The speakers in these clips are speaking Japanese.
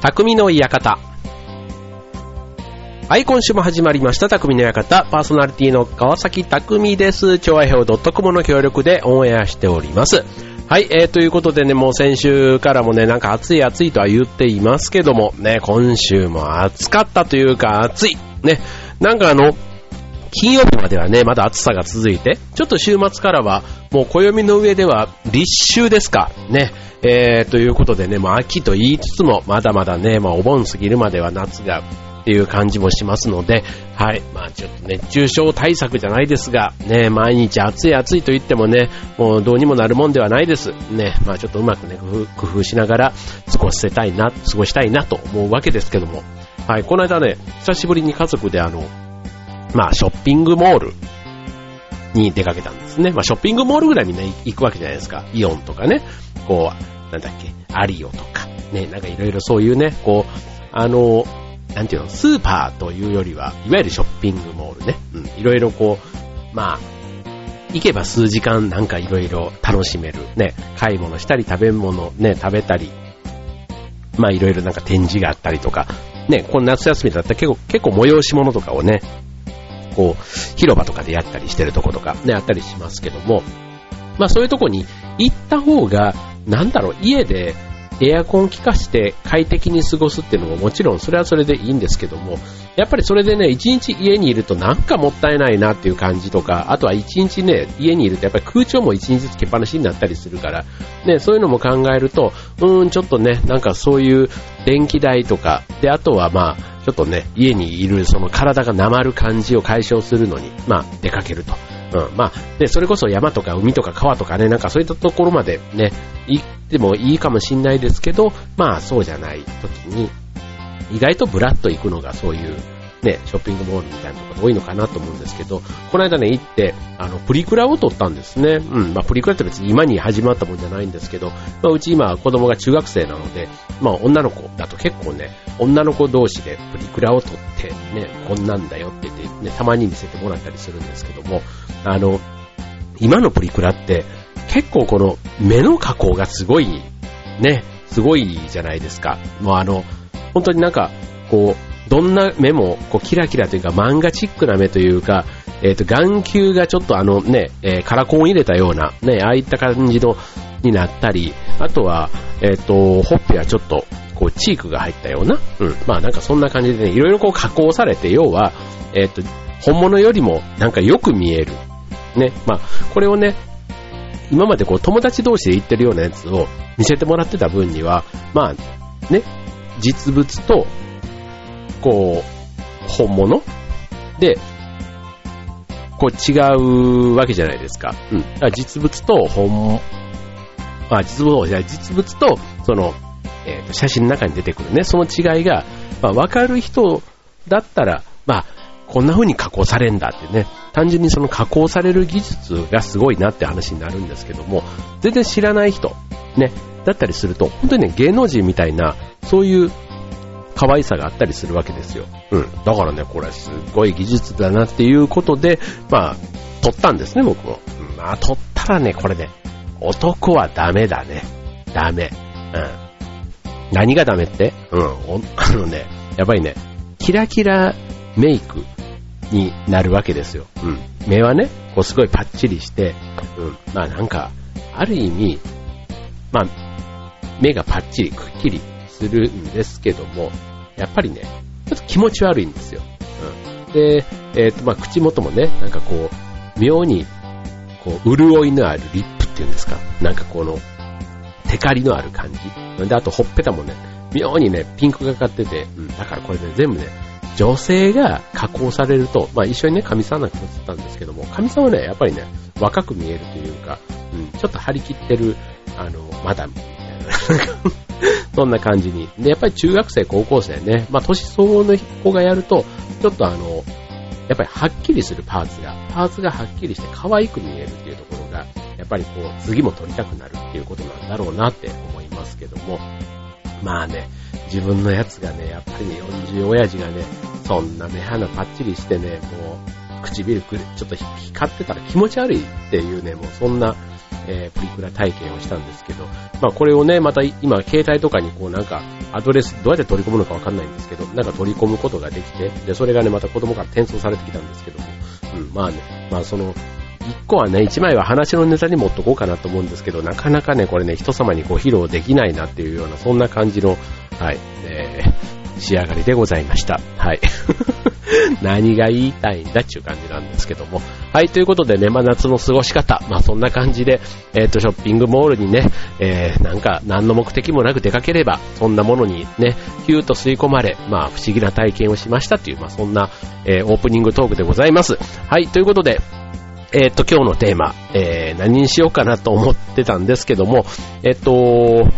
匠の館。はい、今週も始まりました、匠の館。パーソナリティの川崎匠です。調和表 .com の協力でオンエアしております。はい、えー、ということでね、もう先週からもね、なんか暑い暑いとは言っていますけども、ね、今週も暑かったというか暑い。ね、なんかあの、金曜日まではね、まだ暑さが続いて、ちょっと週末からは、もう暦の上では立秋ですか。ね。えー、ということでね、もう秋と言いつつも、まだまだね、まあお盆過ぎるまでは夏が、っていう感じもしますので、はい。まあちょっと熱中症対策じゃないですが、ね、毎日暑い暑いと言ってもね、もうどうにもなるもんではないです。ね、まあちょっとうまくね、工夫しながら過ごせたいな、過ごしたいなと思うわけですけども、はい。この間ね、久しぶりに家族であの、まあショッピングモールに出かけたんですね。まあショッピングモールぐらいにね、行くわけじゃないですか。イオンとかね、こう、なんだっけ、アリオとか、ね、なんかいろいろそういうね、こう、あの、なんていうの、スーパーというよりは、いわゆるショッピングモールね、うん、いろいろこう、まあ、行けば数時間なんかいろいろ楽しめる、ね、買い物したり食べ物ね、食べたり、まあいろいろなんか展示があったりとか、ね、この夏休みだったら結構、結構催し物とかをね、こう、広場とかでやったりしてるとことかね、あったりしますけども、まあそういうとこに行った方が、なんだろう、家でエアコン効かして快適に過ごすっていうのももちろんそれはそれでいいんですけども、やっぱりそれでね、一日家にいるとなんかもったいないなっていう感じとか、あとは一日ね、家にいるとやっぱり空調も一日ずつ消っぱなしになったりするから、ね、そういうのも考えると、うーん、ちょっとね、なんかそういう電気代とか、で、あとはまあ、ちょっとね、家にいるその体がなまる感じを解消するのに、まあ、出かけると。うん、まあ、で、それこそ山とか海とか川とかね、なんかそういったところまでね、行ってもいいかもしんないですけど、まあそうじゃない時に、意外とブラッと行くのがそういうね、ショッピングモールみたいなところ多いのかなと思うんですけど、この間ね、行って、あの、プリクラを撮ったんですね。うん、まあ、プリクラって別に今に始まったもんじゃないんですけど、まあ、うち今子供が中学生なので、まあ、女の子だと結構ね、女の子同士でプリクラを撮って、ね、こんなんだよって言って、ね、たまに見せてもらったりするんですけども、あの、今のプリクラって、結構この目の加工がすごい、ね、すごいじゃないですか。もうあの、本当になんか、こう、どんな目もこうキラキラというか漫画チックな目というか、えっ、ー、と、眼球がちょっとあのね、えー、カラコン入れたような、ね、ああいった感じの、になったり、あとは、えっ、ー、と、ほっぺはちょっと、こう、チークが入ったような、うん、まあなんかそんな感じでね、いろいろこう加工されて、要は、えっ、と、本物よりもなんかよく見える。ね、まあ、これをね、今までこう友達同士で言ってるようなやつを見せてもらってた分には、まあ、ね、実物とこう、本物？で、こう違うわけじゃないですか。うん。実物と本、あ、実物、実物と、その、えー、と写真の中に出てくるね、その違いが、まあ、わかる人だったら、まあ、こんな風に加工されんだってね、単純にその加工される技術がすごいなって話になるんですけども、全然知らない人、ね、だったりすると、本当にね、芸能人みたいな、そういう可愛さがあったりするわけですよ。うん。だからね、これすごい技術だなっていうことで、まあ、撮ったんですね、僕も。まあ、撮ったらね、これね、男はダメだね。ダメ。うん。何がダメって？うん。あのね、やっぱりね、キラキラメイクになるわけですよ。うん。目はね、こうすごいパッチリして、うん。まあなんか、ある意味、まあ、目がパッチリ、くっきりするんですけども、やっぱりね、ちょっと気持ち悪いんですよ。うん、で、えっ、ー、と、まあ、口元もね、なんかこう、妙に、こう、潤いのあるリップっていうんですか？なんかこの、テカリのある感じ。で、あと、ほっぺたもね、妙にね、ピンクがかってて、うん、だからこれね、全部ね、女性が加工されると、まあ一緒にね、神さんなんか映ったんですけども、神さんはね、やっぱりね、若く見えるというか、うん、ちょっと張り切ってる、あの、マダムみたいな、そんな感じに。で、やっぱり中学生、高校生ね、まあ年相応の子がやると、ちょっとあの、やっぱりはっきりするパーツが、パーツがはっきりして可愛く見えるっていうところが、やっぱりこう、次も撮りたくなるっていうことなんだろうなって思いますけども、まあね、自分のやつがね、やっぱりね、40親父がね、そんな目鼻パッチリしてね、もう、唇くちょっと光ってたら気持ち悪いっていうね、もうそんなえー、プリクラ体験をしたんですけど、まあこれをね、また今携帯とかにこうなんかアドレスどうやって取り込むのかわかんないんですけど、なんか取り込むことができて、で、それがね、また子供から転送されてきたんですけども、うん、まあね、まあその、一個はね、一枚は話のネタに持っとこうかなと思うんですけど、なかなかね、これね、人様にこう披露できないなっていうような、そんな感じの、はい、えー、仕上がりでございました。はい。何が言いたいんだっていう感じなんですけども。はい、ということでね、まあ、夏の過ごし方、まあ、そんな感じで、えっ、ー、と、ショッピングモールにね、えー、なんか、何の目的もなく出かければ、そんなものにね、ヒューと吸い込まれ、まあ、不思議な体験をしましたという、まあ、そんな、えー、オープニングトークでございます。はい、ということで、えっ、と、今日のテーマ、えー、何にしようかなと思ってたんですけども、えっ、と、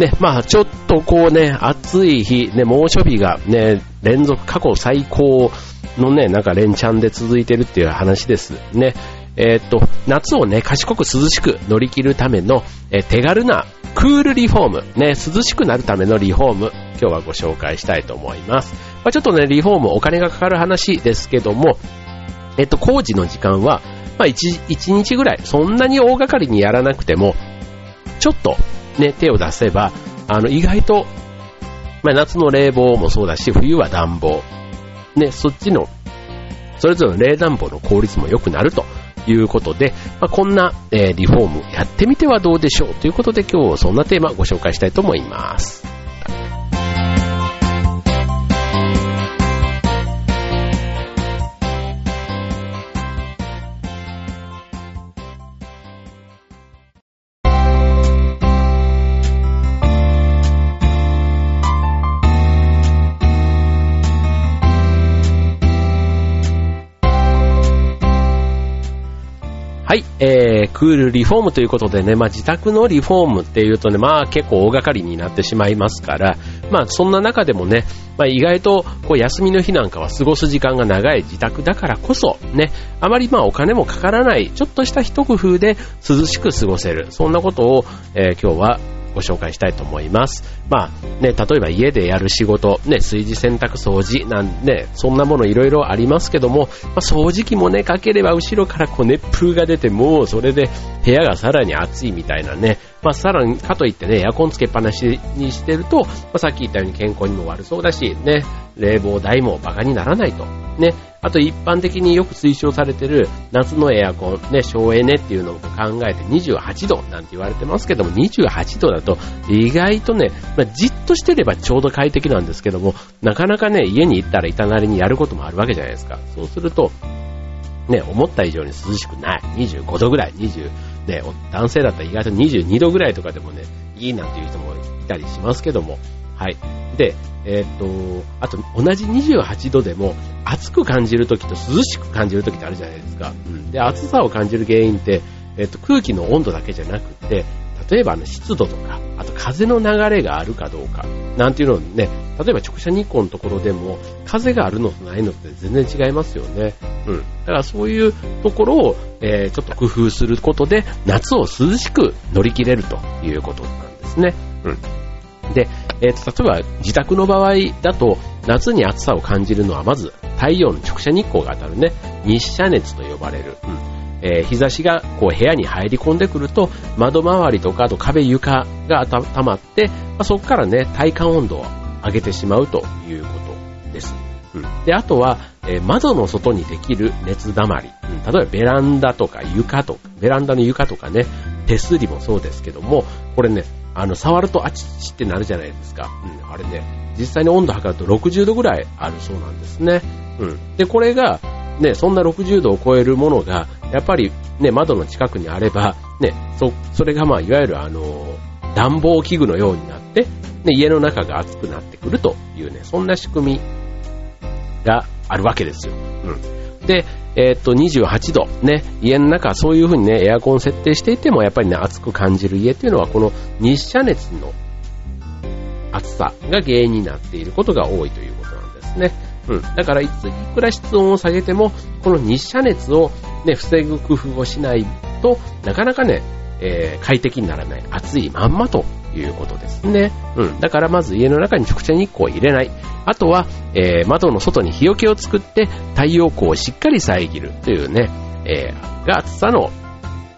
ね、まあちょっとこうね、暑い日、ね、猛暑日がね、連続過去最高のね、なんか連チャンで続いてるっていう話ですね。えー、っと、夏をね、賢く涼しく乗り切るための、え、手軽なクールリフォーム、ね、涼しくなるためのリフォーム、今日はご紹介したいと思います。まあ、ちょっとね、リフォームお金がかかる話ですけども、えっと、工事の時間は、まあ1、1日ぐらい、そんなに大掛かりにやらなくても、ちょっとね、手を出せば、あの、意外と、まあ、夏の冷房もそうだし、冬は暖房。ね、そっちの、それぞれの冷暖房の効率も良くなるということで、まあ、こんな、えー、リフォームやってみてはどうでしょうということで今日はそんなテーマをご紹介したいと思います。えー、クールリフォームということでね、まあ自宅のリフォームっていうとね、まあ結構大掛かりになってしまいますから、まあそんな中でもね、まあ意外とこう休みの日なんかは過ごす時間が長い自宅だからこそ、ね、あまりまあお金もかからない、ちょっとした一工夫で涼しく過ごせる、そんなことを、えー、今日はご紹介したいと思います。まあね、例えば家でやる仕事、ね、炊事洗濯掃除なんで、そんなものいろいろありますけども、まあ、掃除機もね、かければ後ろからこう熱風が出て、もうそれで部屋がさらに暑いみたいなね、まあ、さらにかといってね、エアコンつけっぱなしにしてると、まあ、さっき言ったように健康にも悪そうだし、ね、冷房代もバカにならないと。ね、あと一般的によく推奨されてる夏のエアコン、ね、省エネっていうのを考えて28度なんて言われてますけども、28度だと意外とね、まあ、じっとしてればちょうど快適なんですけども、なかなかね、家に行ったらいたなりにやることもあるわけじゃないですか。そうすると、ね、思った以上に涼しくない。25度ぐらい、20、ね、男性だったら意外と22度ぐらいとかでもね、いいなんていう人もいたりしますけども、はい。で、えっ、と、あと同じ28度でも暑く感じるときと涼しく感じるときってあるじゃないですか。うん。で、暑さを感じる原因って、えっ、と、空気の温度だけじゃなくて、例えばあの湿度とか、あと風の流れがあるかどうか、なんていうのをね、例えば直射日光のところでも、風があるのとないのって全然違いますよね。うん。だからそういうところを、えー、ちょっと工夫することで、夏を涼しく乗り切れるということなんですね。うん。で、えー、と、例えば自宅の場合だと、夏に暑さを感じるのはまず太陽の直射日光が当たるね、日射熱と呼ばれる。うんえー、日差しがこう部屋に入り込んでくると、窓周りとか、あと壁床がたまって、まあ、そこからね、体感温度を上げてしまうということです。うん、で、あとは、えー、窓の外にできる熱溜まり、うん。例えばベランダとか床とか、ベランダの床とかね、手すりもそうですけども、これね、あの、触るとあちちってなるじゃないですか。うん、あれね、実際に温度測ると60度ぐらいあるそうなんですね。うん。で、これが、ね、そんな60度を超えるものが、やっぱりね、窓の近くにあれば、ね、そ、それがまあ、いわゆるあの、暖房器具のようになって、ね、家の中が暑くなってくるというね、そんな仕組みがあるわけですよ。うん。で、えー、っと、28度、ね、家の中、そういう風にね、エアコン設定していても、やっぱりね、暑く感じる家っていうのは、この日射熱の暑さが原因になっていることが多いということなんですね。うん。だからいつ、いくら室温を下げても、この日射熱をね、防ぐ工夫をしないとなかなかね、えー、快適にならない。暑いまんまということですね。うん。だからまず家の中に直射日光を入れない。あとは、えー、窓の外に日よけを作って太陽光をしっかり遮るというね、えー、が暑さの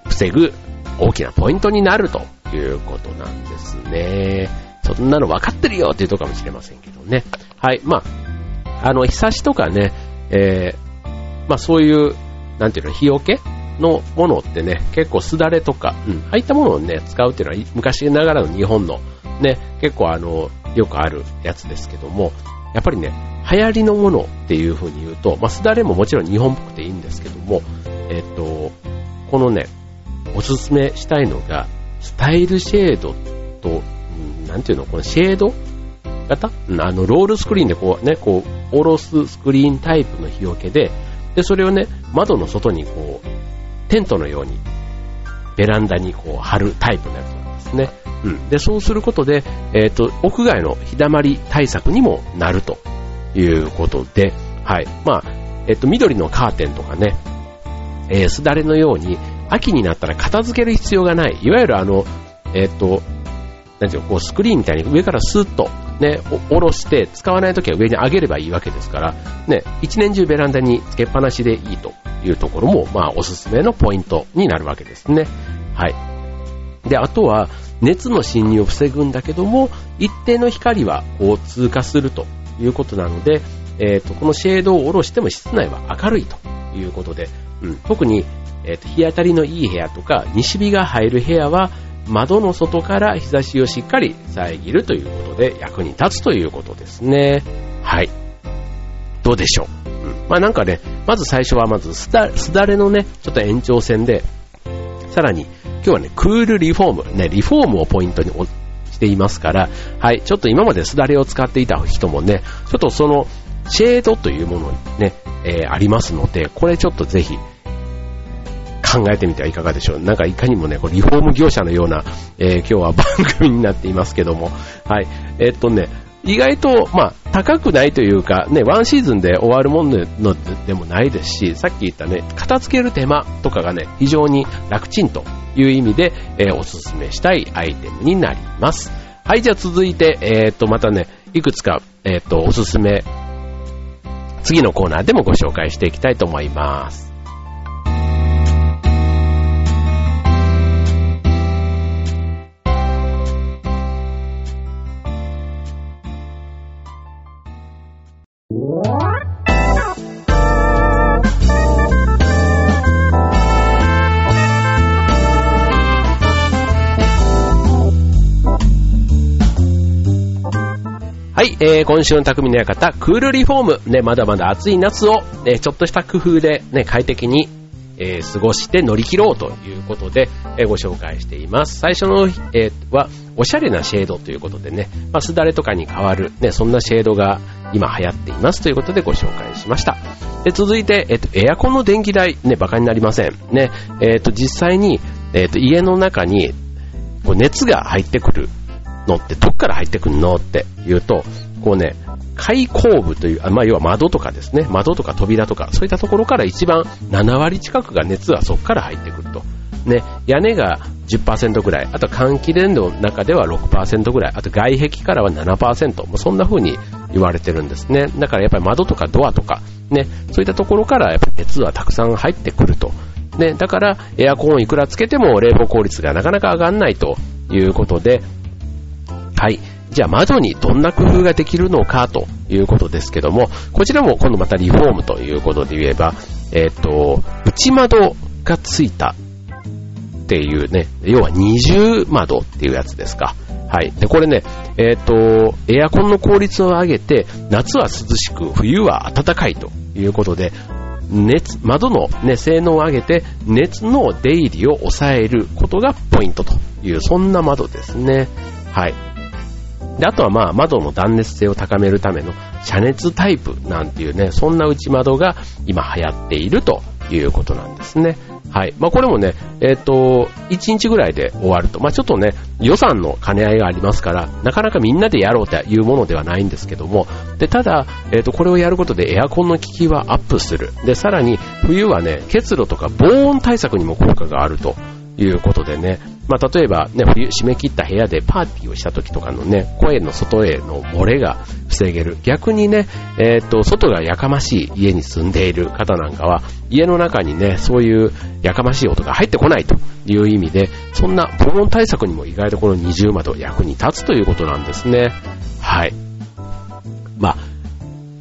防ぐ大きなポイントになるということなんですね。そんなの分かってるよっていうとかもしれませんけどね。はい。まあ、あの、日差しとかね、えー、まあそういう、なんていうの、日よけのものってね、結構すだれとか、うん、ああいったものをね、使うっていうのは昔ながらの日本のね、結構あの、よくあるやつですけども、やっぱりね、流行りのものっていう風に言うと、まあ、すだれももちろん日本っぽくていいんですけども、えっ、と、このね、おすすめしたいのが、スタイルシェードと、なんていうの、このシェード型？あの、ロールスクリーンでこうね、こう、下ろすスクリーンタイプの日よけで、で、それをね、窓の外にこう、テントのように、ベランダにこう貼るタイプのやつなんですね。うん。で、そうすることで、えっ、ー、と、屋外の日だまり対策にもなるということで、はい。まあ、えっ、ー、と、緑のカーテンとかね、えー、すだれのように、秋になったら片付ける必要がない。いわゆるあの、えっ、と、なんていうの、こうスクリーンみたいに上からスッとね、下ろして使わないときは上に上げればいいわけですから、ね、一年中ベランダにつけっぱなしでいいというところも、まあ、おすすめのポイントになるわけですね。はい。で、あとは、熱の侵入を防ぐんだけども、一定の光はこう通過するということなので、え、ー、と、このシェードを下ろしても室内は明るいということで、うん、特に、え、ー、と、日当たりのいい部屋とか、西日が入る部屋は、窓の外から日差しをしっかり遮るということで役に立つということですね。はい。どうでしょう、まあなんかね、まず最初はまずすだすだれのね、ちょっと延長線で、さらに今日はね、クールリフォーム、ね、リフォームをポイントにしていますから、はい、ちょっと今まですだれを使っていた人もね、ちょっとそのシェードというものにね、えー、ありますので、これちょっとぜひ考えてみてはいかがでしょう。なんかいかにもね、これリフォーム業者のような、えー、今日は番組になっていますけども、はい。えー、っとね、意外と、まあ、高くないというか、ね、ワンシーズンで終わるものでもないですし、さっき言ったね、片付ける手間とかがね、非常に楽ちんという意味で、えー、おすすめしたいアイテムになります。はい、じゃあ続いて、えっと、またね、いくつか、えっと、おすすめ、次のコーナーでもご紹介していきたいと思います。はい、えー、今週の匠の館、クールリフォーム。ね、まだまだ暑い夏を、ね、ちょっとした工夫で、ね、快適に、えー、過ごして乗り切ろうということで、えー、ご紹介しています。最初の、えー、は、おしゃれなシェードということでね、まあ、すだれとかに変わる、ね、そんなシェードが今流行っていますということでご紹介しました。で、続いて、えっ、と、エアコンの電気代、ね、馬鹿になりません。ね、えっ、と、実際に、えっ、と、家の中に、こう熱が入ってくるのってどっから入ってくるのって言うと、こうね、開口部という、まあ、要は窓とかですね、窓とか扉とか、そういったところから一番7割近くが熱はそこから入ってくると。ね、屋根が10%ぐらい、あと換気連動の中では6%ぐらい、あと外壁からは7%、もうそんな風に言われてるんですね。だからやっぱり窓とかドアとか、ね、そういったところからやっぱり熱はたくさん入ってくると。ね、だからエアコンをいくらつけても冷房効率がなかなか上がらないということで、はい。じゃあ窓にどんな工夫ができるのかということですけども、こちらも今度またリフォームということで言えば、えっ、ー、と、内窓がついたっていうね、要は二重窓っていうやつですか。はい。で、これね、えっ、ー、と、エアコンの効率を上げて、夏は涼しく、冬は暖かいということで、熱、窓の、ね、性能を上げて、熱の出入りを抑えることがポイントという、そんな窓ですね。はい。で、あとはまあ窓の断熱性を高めるための遮熱タイプなんていうね、そんな内窓が今流行っているということなんですね。はい。まあこれもね、えっ、ー、と、1日ぐらいで終わると。まあちょっとね、予算の兼ね合いがありますから、なかなかみんなでやろうというものではないんですけども、で、ただ、えっ、ー、と、これをやることでエアコンの効きはアップする。で、さらに冬はね、結露とか防音対策にも効果があるといいうことでね、まあ、例えばね、冬締め切った部屋でパーティーをした時とかのね、声の外への漏れが防げる。逆にね、えっ、と、外がやかましい家に住んでいる方なんかは、家の中にね、そういうやかましい音が入ってこないという意味で、そんな防音対策にも意外とこの二重窓役に立つということなんですね。はい。まあ、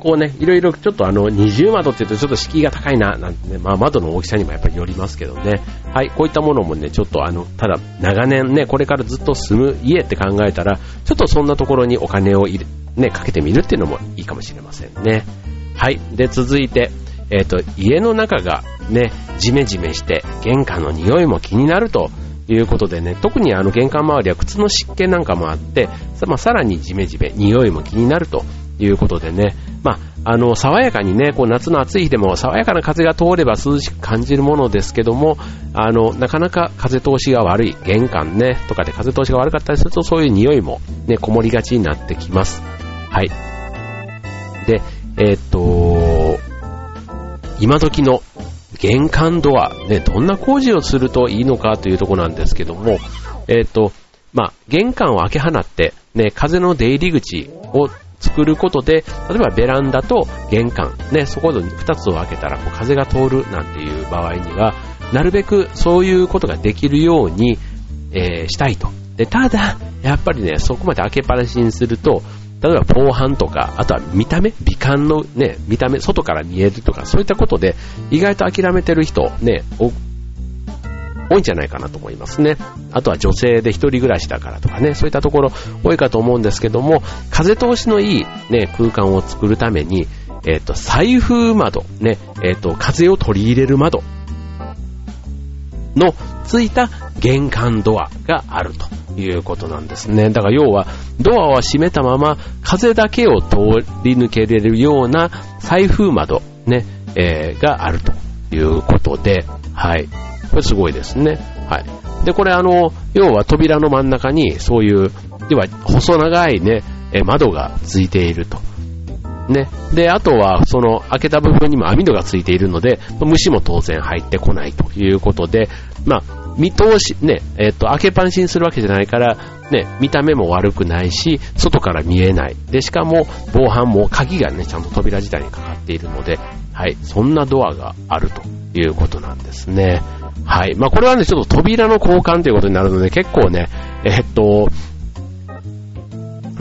こうね、いろいろちょっとあの、二重窓って言うとちょっと敷居が高いな、なんてね、まあ窓の大きさにもやっぱりよりますけどね。はい、こういったものもね、ちょっとあの、ただ長年ね、これからずっと住む家って考えたら、ちょっとそんなところにお金を入れ、ね、かけてみるっていうのもいいかもしれませんね。はい、で、続いて、えっ、ー、と、家の中がね、ジメジメして、玄関の匂いも気になるということでね、特にあの玄関周りは靴の湿気なんかもあって、まあ、さらにジメジメ、匂いも気になるということでね、まあ、あの、爽やかにね、こう夏の暑い日でも爽やかな風が通れば涼しく感じるものですけども、あの、なかなか風通しが悪い、玄関ね、とかで風通しが悪かったりすると、そういう匂いもね、こもりがちになってきます。はい。で、えー、っと、今時の玄関ドア、ね、どんな工事をするといいのかというところなんですけども、えー、っと、まあ、玄関を開け放って、ね、風の出入り口を作ることで、例えばベランダと玄関、ね、そこで2つを開けたらこう風が通るなんていう場合には、なるべくそういうことができるように、えー、したいと。で、ただ、やっぱりね、そこまで開けっぱなしにすると、例えば防犯とか、あとは見た目、美観のね、見た目、外から見えるとか、そういったことで、意外と諦めてる人、ね、多いんじゃないかなと思いますね。あとは女性で一人暮らしだからとかね、そういったところ多いかと思うんですけども、風通しのいいね、空間を作るために、えっ、ー、と、財布窓、ね、えっ、ー、と、風を取り入れる窓のついた玄関ドアがあるということなんですね。だから要は、ドアは閉めたまま風だけを通り抜けれるような財布窓、ね、えー、があるということで、はい。これすごいですね。はい。で、これあの、要は扉の真ん中にそういう、要は細長いね、窓がついていると。ね。で、あとは、その、開けた部分にも網戸がついているので、虫も当然入ってこないということで、まあ、見通し、ね、えっ、と、開けっぱなしにするわけじゃないから、ね、見た目も悪くないし、外から見えない。で、しかも、防犯も鍵がね、ちゃんと扉自体にかかっているので、はい、そんなドアがあるということなんですね。はい。まあ、これはね、ちょっと扉の交換ということになるので、結構ね、えっと、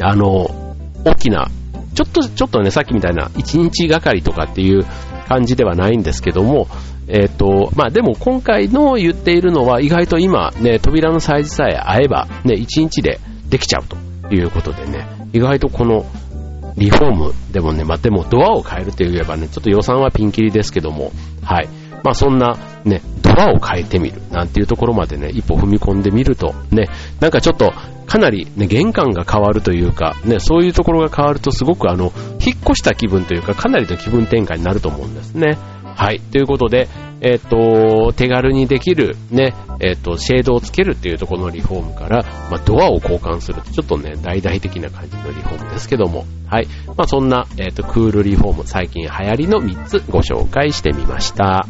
あの、大きな、ちょっと、ちょっとね、さっきみたいな1日がかりとかっていう感じではないんですけども、えっと、まあ、でも今回の言っているのは意外と今ね、扉のサイズさえ合えばね、1日でできちゃうということでね、意外とこのリフォームでもね、まあ、でもドアを変えるといえばね、ちょっと予算はピンキリですけども、はい。まあそんなね、ドアを変えてみるなんていうところまでね、一歩踏み込んでみると、ね、なんかちょっとかなりね、玄関が変わるというか、ね、そういうところが変わるとすごくあの、引っ越した気分というか、かなりの気分転換になると思うんですね。はい。ということで、えっ、と、手軽にできる、ね、えっ、と、シェードをつけるっていうところのリフォームから、まあ、ドアを交換するちょっとね、大々的な感じのリフォームですけども、はい。まあ、そんな、えっ、と、クールリフォーム、最近流行りの3つご紹介してみました。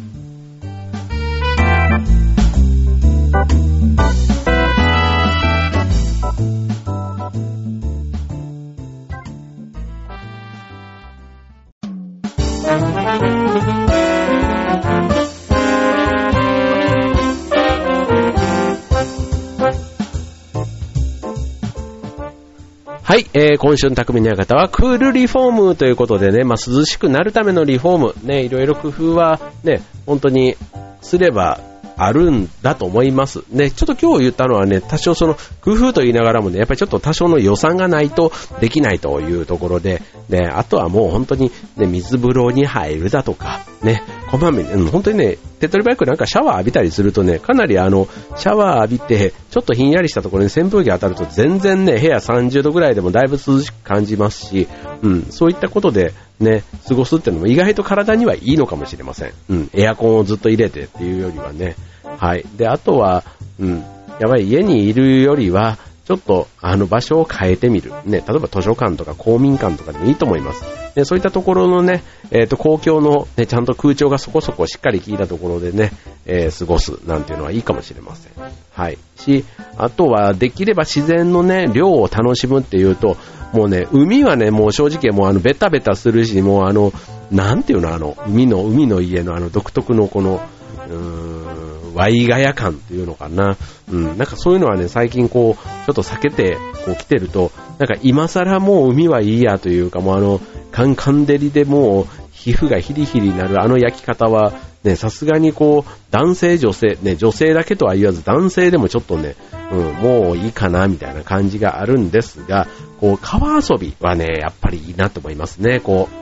はい、えー、今週の匠の館はクールリフォームということでね、まあ、涼しくなるためのリフォーム、ね、いろいろ工夫はね、本当にすればあるんだと思います。ね、ちょっと今日言ったのはね、多少その工夫と言いながらもね、やっぱりちょっと多少の予算がないとできないというところで、ね、あとはもう本当にね、水風呂に入るだとか、ね、こまめに、本当にね、手っ取り早くなんかシャワー浴びたりするとね、かなりあの、シャワー浴びて、ちょっとひんやりしたところに扇風機当たると全然ね、部屋30度ぐらいでもだいぶ涼しく感じますし、うん、そういったことでね、過ごすっていうのも意外と体にはいいのかもしれません。うん、エアコンをずっと入れてっていうよりはね、はい。で、あとは、うん、やっぱり家にいるよりは、ちょっと、あの、場所を変えてみる。ね、例えば図書館とか公民館とかでもいいと思います。で、そういったところのね、えっ、と、公共の、ね、ちゃんと空調がそこそこしっかり効いたところでね、えー、過ごすなんていうのはいいかもしれません。はい。し、あとは、できれば自然のね、量を楽しむっていうと、もうね、海はね、もう正直もうあの、ベタベタするし、もうあの、なんていうの、あの、海の、海の家のあの、独特のこの、うーん、ワイガヤ感っていうのかな。うん、なんかそういうのはね、最近こう、ちょっと避けて、こう来てると、なんか今更もう海はいいやというか、もうあの、カンカン照りでもう、皮膚がヒリヒリになるあの焼き方は、ね、さすがにこう、男性、女性、ね、女性だけとは言わず、男性でもちょっとね、うん、もういいかな、みたいな感じがあるんですが、こう、川遊びはね、やっぱりいいなと思いますね。こう、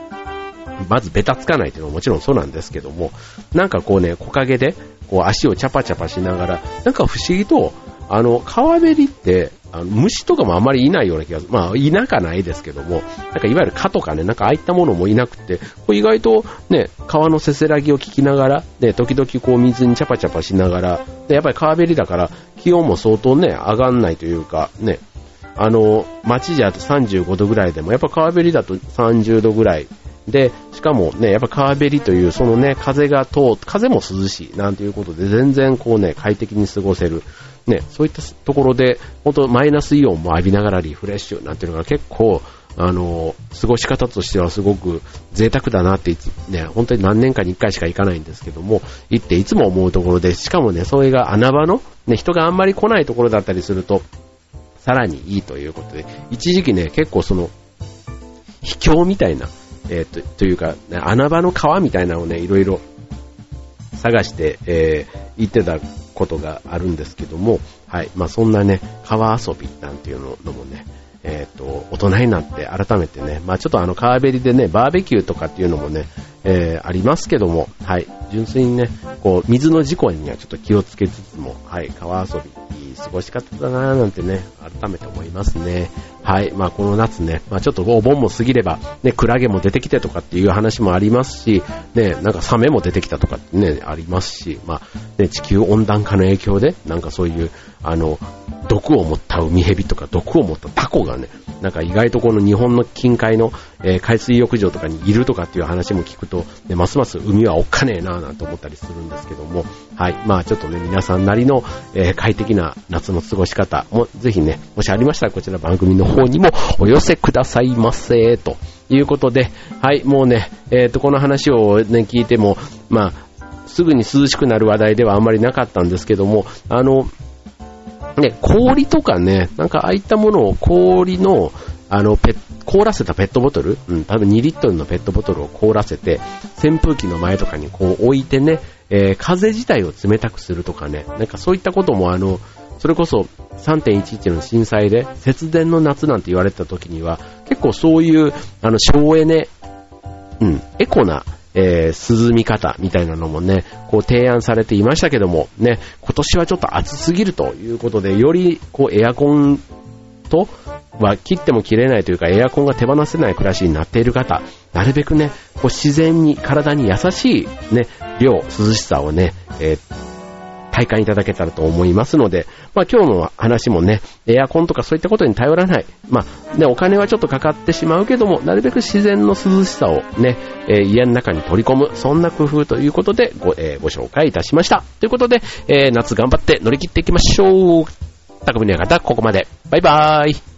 まずベタつかないというのはもちろんそうなんですけども、なんかこうね、木陰で、こう足をチャパチャパしながら、なんか不思議と、あの、川べりって、あの虫とかもあんまりいないような気がする。まあ、いなかないですけども、なんかいわゆる蚊とかね、なんかああいったものもいなくて、こう意外とね、川のせせらぎを聞きながら、ね、時々こう水にチャパチャパしながら、で、やっぱり川べりだから気温も相当ね、上がんないというか、ね、あの、街じゃと35度ぐらいでも、やっぱ川べりだと30度ぐらいで、しかもね、やっぱ川べりという、そのね、風が通風も涼しい、なんていうことで、全然こうね、快適に過ごせる。ね、そういったところで、本当マイナスイオンも浴びながらリフレッシュなんていうのが結構、あの、過ごし方としてはすごく贅沢だなって、ね、本当に何年かに一回しか行かないんですけども、行っていつも思うところで、しかもね、それが穴場の、ね、人があんまり来ないところだったりすると、さらにいいということで、一時期ね、結構その、秘境みたいな、えー、と、というか、穴場の川みたいなのをね、いろいろ探して、えー、行ってたことがあるんですけども、はい。まあ、そんなね、川遊びなんていうのもね、えっ、ー、と、大人になって改めてね、まあちょっとあの川べりでね、バーベキューとかっていうのもね、えー、ありますけども、はい。純粋にね、こう、水の事故にはちょっと気をつけつつも、はい、川遊び、いい過ごし方だなぁなんてね、改めて思いますね。はい。まあこの夏ね、まあちょっとお盆も過ぎれば、ね、クラゲも出てきてとかっていう話もありますし、ね、なんかサメも出てきたとかね、ありますし、まあ、ね、地球温暖化の影響で、なんかそういう、あの、毒を持った海蛇とか毒を持ったタコがね、なんか意外とこの日本の近海の、えー、海水浴場とかにいるとかっていう話も聞くと、ね、ますます海はおっかねえなぁなんて思ったりするんですけども、はい。まあちょっとね、皆さんなりの、えー、快適な夏の過ごし方もぜひね、もしありましたらこちら番組の方にもお寄せくださいませ、ということで、はい、もうね、えっ、ー、と、この話をね、聞いても、まあ、すぐに涼しくなる話題ではあんまりなかったんですけども、あの、ね、氷とかね、なんかああいったものを氷の、あの、ペ凍らせたペットボトル、うん、多分2リットルのペットボトルを凍らせて、扇風機の前とかにこう置いてね、えー、風自体を冷たくするとかね、なんかそういったこともあの、それこそ3.11の震災で節電の夏なんて言われた時には、結構そういう、あの、省エネ、うん、エコなえー、涼み方みたいなのもね、こう提案されていましたけども、ね、今年はちょっと暑すぎるということで、よりこうエアコンとは切っても切れないというか、エアコンが手放せない暮らしになっている方、なるべくね、こう自然に体に優しいね、量、涼しさをね、えー体感いただけたらと思いますので、まあ今日の話もね、エアコンとかそういったことに頼らない。まあね、お金はちょっとかかってしまうけども、なるべく自然の涼しさをね、えー、家の中に取り込む、そんな工夫ということでご,、えー、ご紹介いたしました。ということで、えー、夏頑張って乗り切っていきましょう。匠の館、ここまで。バイバーイ。